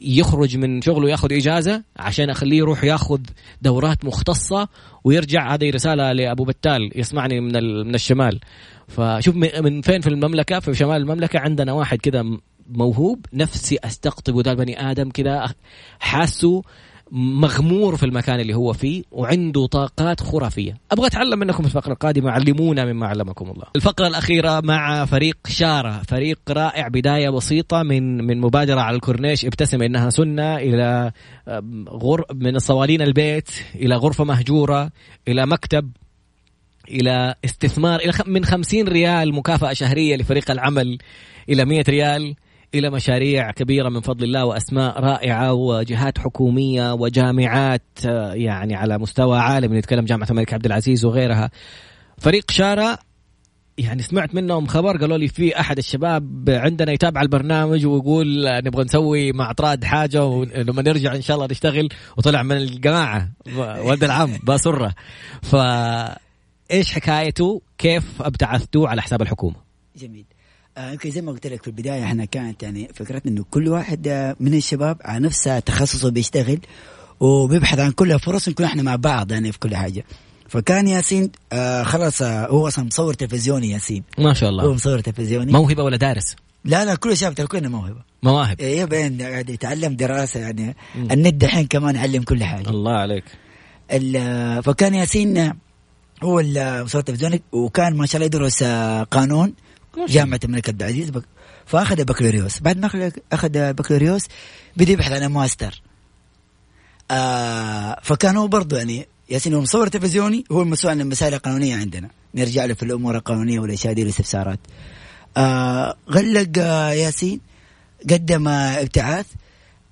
يخرج من شغله ياخذ إجازة عشان أخليه يروح ياخذ دورات مختصة ويرجع. هذه رسالة لأبو بتال يسمعني من من الشمال. فشوف من فين في المملكة؟ في شمال المملكة عندنا واحد كذا موهوب. نفسي استقطبه ذا البني آدم كذا حاسه مغمور في المكان اللي هو فيه وعنده طاقات خرافية. أبغى أتعلم منكم في الفقرة القادمة علمونا مما علمكم الله. الفقرة الأخيرة مع فريق شارة فريق رائع بداية بسيطة من من مبادرة على الكورنيش ابتسم إنها سنة إلى غر من الصوالين البيت إلى غرفة مهجورة إلى مكتب إلى استثمار إلى من خمسين ريال مكافأة شهرية لفريق العمل إلى مئة ريال. إلى مشاريع كبيرة من فضل الله وأسماء رائعة وجهات حكومية وجامعات آه، يعني على مستوى عالمي نتكلم جامعة الملك عبد العزيز وغيرها. فريق شارع يعني سمعت منهم خبر قالوا لي في أحد الشباب عندنا يتابع البرنامج ويقول نبغى نسوي مع طراد حاجة ولما نرجع إن شاء الله نشتغل. وطلع من الجماعة ولد العم باسرة. ف إيش حكايته؟ كيف ابتعثتوه على حساب الحكومة؟ جميل. آه، يمكن آه زي ما قلت لك في البداية إحنا كانت يعني فكرتنا إنه كل واحد آه، من الشباب على نفس تخصصه بيشتغل وبيبحث عن كل فرص نكون إحنا مع بعض يعني في كل حاجة. فكان ياسين آه خلاص آه هو أصلا مصور تلفزيوني ياسين. ما شاء الله. هو مصور تلفزيوني. موهبة ولا دارس؟ لا لا كل شاب ترى كلنا موهبة. مواهب. إيه بين قاعد يتعلم دراسة يعني. النت دحين كمان يعلم كل حاجة. الله عليك. فكان ياسين هو مصور تلفزيوني وكان ما شاء الله يدرس آه، قانون. جامعة الملك عبد العزيز فأخذ بكالوريوس. بعد ما اخذ بكالوريوس بدأ يبحث عن ماستر. آه فكان هو برضه يعني ياسين هو مصور تلفزيوني هو المسؤول عن المسائل القانونية عندنا. نرجع له في الأمور القانونية والأشياء دي والاستفسارات. آه غلق آه ياسين. قدم ابتعاث.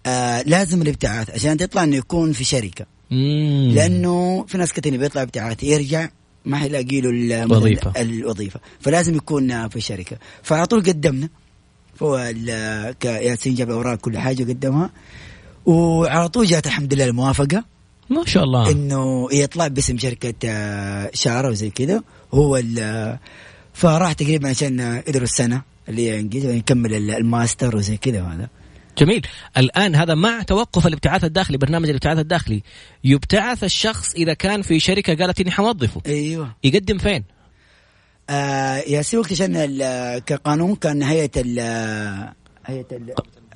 آه لازم الابتعاث عشان تطلع إنه يكون في شركة. مم. لأنه في ناس كثير بيطلع ابتعاث يرجع ما حيلاقي له الوظيفه الوظيفة. فلازم يكون في الشركة فعلى طول قدمنا. فهو ياسين جاب الاوراق كل حاجة قدمها وعلى طول جات الحمد لله الموافقة. ما شاء الله. إنه يطلع باسم شركة آه، شارة وزي كذا. هو فراح تقريبا عشان يدرس سنة اللي هي إنجليزي يكمل الماستر وزي كذا وهذا. جميل. الآن هذا مع توقف الابتعاث الداخلي برنامج الابتعاث الداخلي. يبتعث الشخص إذا كان في شركة قالت إني حوظفه أيوه. يقدم فين؟ آه ياسين وقت عشان كقانون كان هيئة ال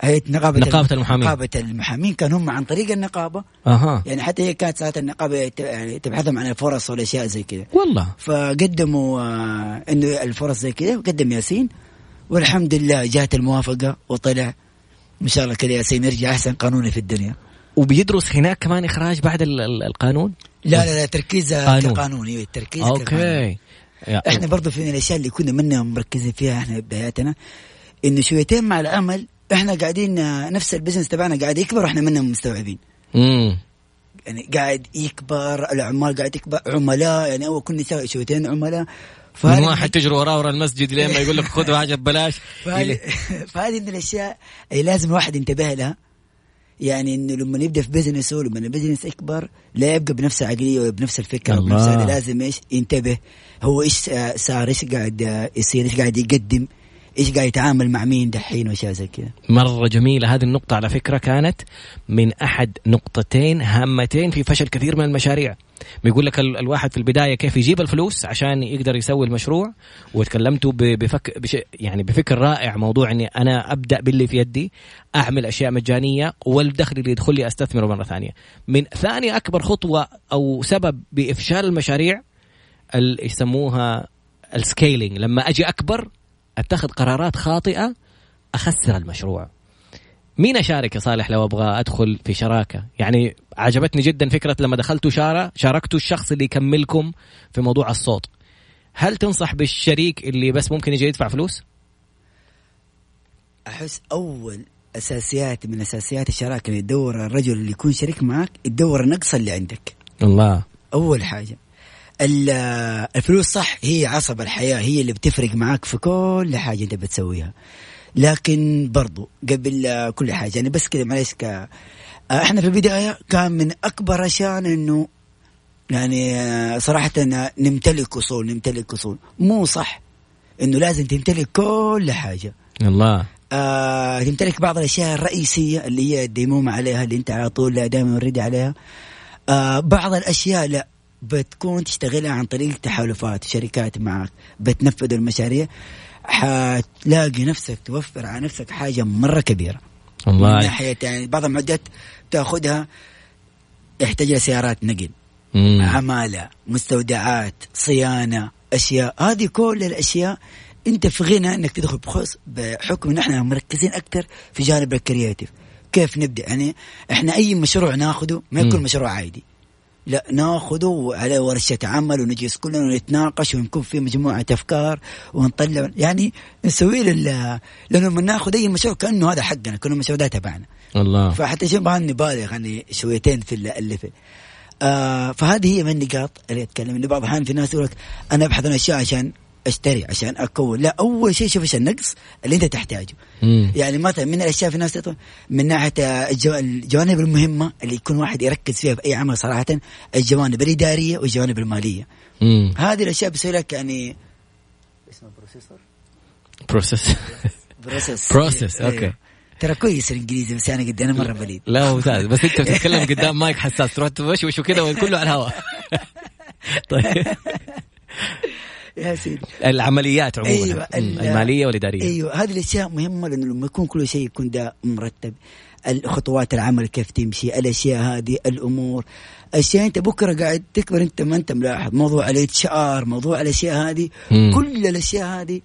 هيئة نقابة نقابة المحامين. نقابة المحامين. كانوا هم عن طريق النقابة. أها. يعني حتى هي كانت ساعات النقابة يعني تبحثهم عن الفرص والأشياء زي كذا. والله. فقدموا آه إنه الفرص زي كذا وقدم ياسين. والحمد لله جات الموافقة وطلع. إن شاء الله كذا ياسين يرجع أحسن قانوني في الدنيا وبيدرس هناك كمان إخراج بعد القانون؟ لا لا لا تركيز قانون. كقانون أيوه التركيز okay كقانون. إحنا برضه في الأشياء اللي كنا منا مركزين فيها إحنا بداياتنا إنه شويتين مع العمل إحنا قاعدين نفس ال business تبعنا قاعد يكبر وإحنا منا مستوعبين امم يعني قاعد يكبر العمال قاعد يكبر عملاء يعني اول كنا نسوي شويتين عملاء من واحد تجري وراه ورا المسجد لين ما يقول لك خذ حاجة ببلاش فهذه من الأشياء اللي لازم الواحد ينتبه لها. يعني إنه لما يبدا في بزنسه لما البزنس يكبر لا يبقى بنفس العقليه وبنفس الفكرة الله. هذا. لازم إيش؟ ينتبه. هو إيش صار إيش قاعد يصير إيش قاعد يقدم. إيش قاعد يتعامل مع مين دحين وأشياء زي كذا. مرة جميلة. هذه النقطة على فكرة كانت من أحد نقطتين هامتين في فشل كثير من المشاريع. بيقول لك الواحد في البداية كيف يجيب الفلوس عشان يقدر يسوي المشروع وتكلمتوا بفك بش يعني بفكر رائع موضوع إني أنا أبدأ باللي في يدي أعمل أشياء مجانية والدخل اللي يدخل لي أستثمره مرة ثانية. من ثاني أكبر خطوة أو سبب بإفشال المشاريع يسموها السكيلينج لما أجي أكبر أتخذ قرارات خاطئة أخسر المشروع. مين أشارك يا صالح لو أبغى أدخل في شراكة؟ يعني عجبتني جدا فكرة لما دخلتوا شارة شاركتوا الشخص اللي يكملكم في موضوع الصوت. هل تنصح بالشريك اللي بس ممكن يجي يدفع فلوس؟ أحس أول أساسيات من أساسيات الشراكة اللي تدور الرجل اللي يكون شريك معك تدور النقص اللي عندك. الله. أول حاجة. الفلوس صح هي عصب الحياة هي اللي بتفرق معاك في كل حاجة أنت بتسويها. لكن برضو قبل كل حاجة يعني بس كده معلش ك... إحنا في البداية كان من أكبر أشياء إنه يعني صراحة نمتلك أصول نمتلك أصول. مو صح إنه لازم تمتلك كل حاجة. الله. آه تمتلك بعض الأشياء الرئيسية اللي هي الديمومة عليها اللي أنت على طول دائما اوريدي عليها. آه بعض الأشياء لا. بتكون تشتغلها عن طريق تحالفات شركات معك بتنفذ المشاريع حتلاقي نفسك توفر على نفسك حاجة مرة كبيرة. الله من ناحية يعني بعض المعدات تأخذها يحتاج لها سيارات نقل مم. عماله مستودعات صيانة أشياء. هذه كل الأشياء أنت في غنى إنك تدخل بخص بحكم إن إحنا مركزين أكثر في جانب الكرياتيف. كيف نبدأ؟ يعني إحنا أي مشروع ناخذه ما يكون مشروع عادي. لا ناخذه على ورشة عمل ونجلس كلنا ونتناقش ونكون في مجموعة أفكار ونطلع. يعني نسوي له لأنه لما ناخذ أي مشروع كأنه هذا حقنا كأنه المشروع ده تبعنا. الله. فحتى شيء ما نبالغ يعني شويتين في اللي في. آه فهذه هي من النقاط اللي أتكلم انه بعض الأحيان في ناس يقول لك أنا أبحث عن أشياء عشان أشتري عشان أكون. لا أول شيء شوف إيش النقص اللي أنت تحتاجه. مم. يعني مثلا من الأشياء في ناس من ناحية الجو- الجوانب المهمة اللي يكون واحد يركز فيها في اي عمل صراحة الجوانب الإدارية والجوانب المالية. مم. هذه الأشياء بيسوي لك يعني اسمه processor process process أيوه. okay. ترى كويس الإنجليزي بس أنا قد أنا مرة بليد. لا ممتاز. بس أنت بتتكلم قدام مايك حساس تروح توشوش وكذا وكله على الهواء. طيب. يا سيدي. العمليات عموما. أيوة، المالية والإدارية. أيوه هذه الأشياء مهمة لأنه لما يكون كل شيء يكون ده مرتب. الخطوات العمل كيف تمشي الأشياء هذه الأمور. أشياء أنت بكرة قاعد تكبر أنت ما أنت ملاحظ. موضوع ال HR موضوع الأشياء هذه. كل الأشياء هذه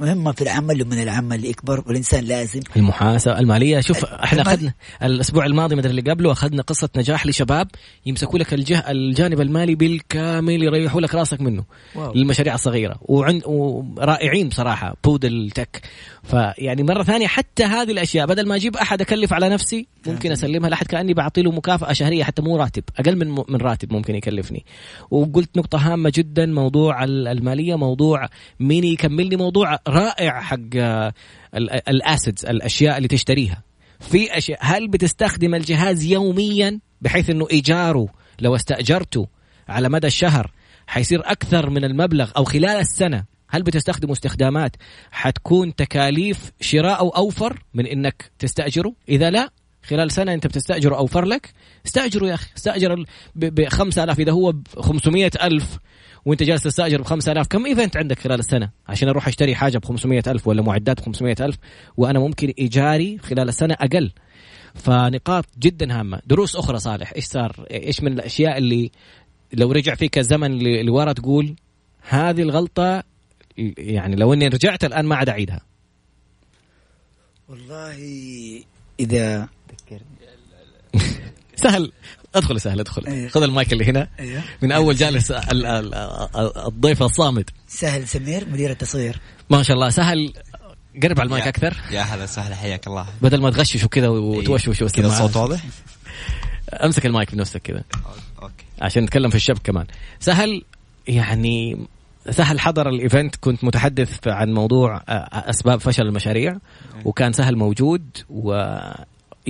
مهمة في العمل لما العمل يكبر والإنسان لازم المحاسبة المالية. شوف إحنا أخذنا الأسبوع الماضي مدري اللي قبله أخذنا قصة نجاح لشباب يمسكوا لك الجه الجانب المالي بالكامل يريحوا لك راسك منه. wow. للمشاريع الصغيره وعند ورائعين بصراحة بودل تك. فيعني مرة ثانية حتى هذه الأشياء بدل ما أجيب أحد أكلف على نفسي ممكن أسلمها لأحد كأني بعطي له مكافأة شهرية حتى مو راتب. أقل من من راتب ممكن يكلفني. وقلت نقطة هامة جدا موضوع ال- المالية موضوع مين يكملني موضوع رائع حق آه، ال- الأسيدز الأشياء اللي تشتريها. في أشياء هل بتستخدم الجهاز يوميا؟ بحيث إنه إيجاره لو استأجرته على مدى الشهر حيصير أكثر من المبلغ أو خلال السنة؟ هل بتستخدموا استخدامات حتكون تكاليف شراءه أوفر من إنك تستأجره؟ إذا لا خلال سنة أنت بتستاجره أوفر لك. استأجره يا أخي استأجر ب 5000 إذا هو ب 500 ألف. وانت جالس تستأجر ب 5000 كم ايفنت عندك خلال السنة؟ عشان أروح أشتري حاجة ب 500 ألف ولا معدات ب 500 ألف وأنا ممكن إيجاري خلال السنة أقل. فنقاط جدا هامة. دروس أخرى صالح إيش صار؟ إيش من الأشياء اللي لو رجع فيك الزمن لورا تقول هذه الغلطة يعني لو إني رجعت الآن ما عاد أعيدها؟ والله إذا سهل. ادخل سهل ادخل. أيوه. خذ المايك اللي هنا. أيوه. من أول جالس ال- ال- الضيف الصامت. سهل سمير مدير التصوير. ما شاء الله. سهل قرب على المايك يا- أكثر. يا هلا وسهلا حياك الله. بدل ما تغشش وكذا وتوشوش كذا. الصوت واضح؟ أمسك المايك بنفسك كذا. okay. عشان نتكلم في الشبك كمان. سهل يعني سهل حضر ال event. كنت متحدث عن موضوع آه، أسباب فشل المشاريع. وكان سهل موجود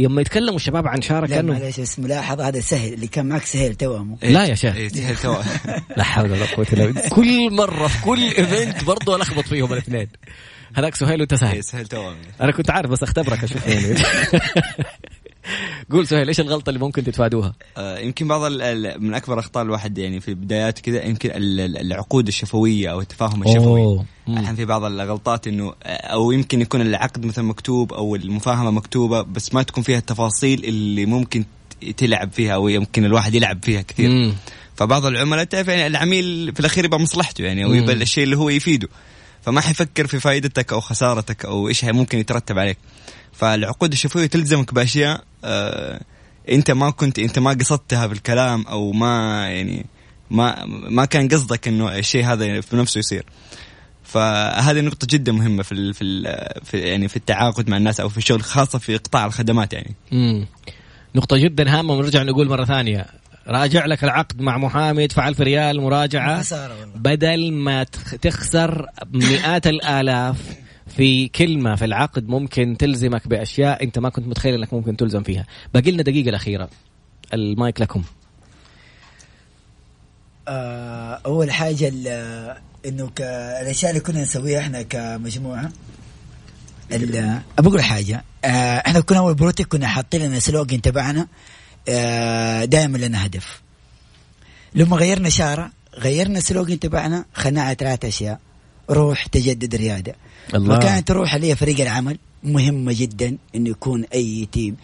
ويوم يتكلموا الشباب عن شارك لا كانه معلش بس ملاحظ هذا سهل اللي كان معك سهل توأمه. لا يا شيخ. إيه، سهل تو لا حول ولا قوة إلا بالله. كل مرة في كل event برضه ألخبط فيهم الاثنين. هذاك سهيل وأنت إيه، سهل سهل تو أنا كنت عارف بس أختبرك أشوف يعني قول سهيل إيش الغلطة اللي ممكن تتفادوها؟ آه، يمكن بعض ال- ال- من أكبر اخطاء الواحد يعني في بدايات كذا يمكن ال- ال- العقود الشفوية أو التفاهم الشفوي. الحين في بعض الغلطات إنه أو يمكن يكون العقد مثلا مكتوب أو المفاهمة مكتوبة بس ما تكون فيها التفاصيل اللي ممكن تلعب فيها أو يمكن الواحد يلعب فيها كثير مم. فبعض العملاء تعرف يعني العميل في الأخير يبقى مصلحته يعني أو مم. يبقى الشيء اللي هو يفيده فما حيفكر في فائدتك أو خسارتك أو إيش ممكن يترتب عليك فالعقود الشفوية تلزمك بأشياء آه أنت ما كنت أنت ما قصدتها بالكلام أو ما يعني ما ما كان قصدك إنه الشيء هذا في نفسه يصير فهذه نقطة جدا مهمة في ال في, ال في يعني في التعاقد مع الناس أو في الشغل خاصة في قطاع الخدمات يعني. مم. نقطة جدا هامة ونرجع نقول مرة ثانية راجع لك العقد مع محامي ادفع ألف ريال مراجعة. خسارة والله. بدل ما تخ- تخسر مئات الآلاف في كلمة في العقد ممكن تلزمك بأشياء أنت ما كنت متخيل أنك ممكن تلزم فيها. باقي لنا دقيقة الأخيرة. المايك لكم. آه أول حاجة ال- إنه ك- الأشياء اللي كنا نسويها إحنا كمجموعة ال- بقول حاجة. آه إحنا كنا أول بروتيك كنا حاطين لنا slogan تبعنا. دائما لنا هدف. لما غيرنا شارع غيرنا ال slogan تبعنا خلينا على ثلاث أشياء. روح تجدد ريادة. الله. وكانت روح اللي هي فريق العمل مهمة جدا انه يكون أي team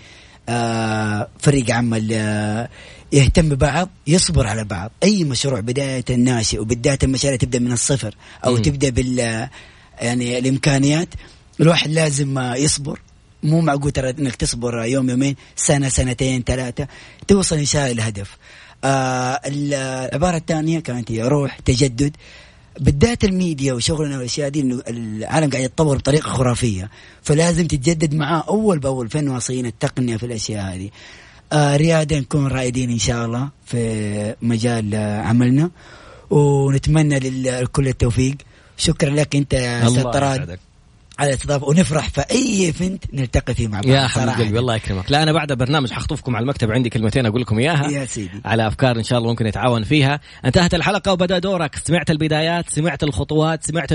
آه فريق عمل آه يهتم ببعض يصبر على بعض. أي مشروع بداية ناشئ وبدايه المشاريع تبدأ من الصفر أو مم. تبدأ بال يعني الإمكانيات الواحد لازم آه، يصبر. مو معقول ترى إنك تصبر يوم يومين سنة سنتين ثلاثة توصل إن شاء الله الهدف آه العبارة الثانية كانت هي روح تجدد. بالذات الميديا وشغلنا والأشياء دي إنه العالم قاعد يتطور بطريقة خرافية. فلازم تتجدد معاه أول بأول فين واصلين التقنية في الأشياء هذه. آه ريادة نكون رائدين إن شاء الله في مجال آه عملنا. ونتمنى لكل التوفيق. شكرا لك أنت أستاذ طراد. على الاستضافه ونفرح في أي ايفنت نلتقي فيه مع بعض يا حبيب قلبي الله يكرمك. لا أنا بعد البرنامج حخطفكم على المكتب عندي كلمتين أقول لكم إياها. يا سيدي. على أفكار إن شاء الله ممكن نتعاون فيها. انتهت الحلقة وبدأ دورك. سمعت البدايات سمعت الخطوات سمعت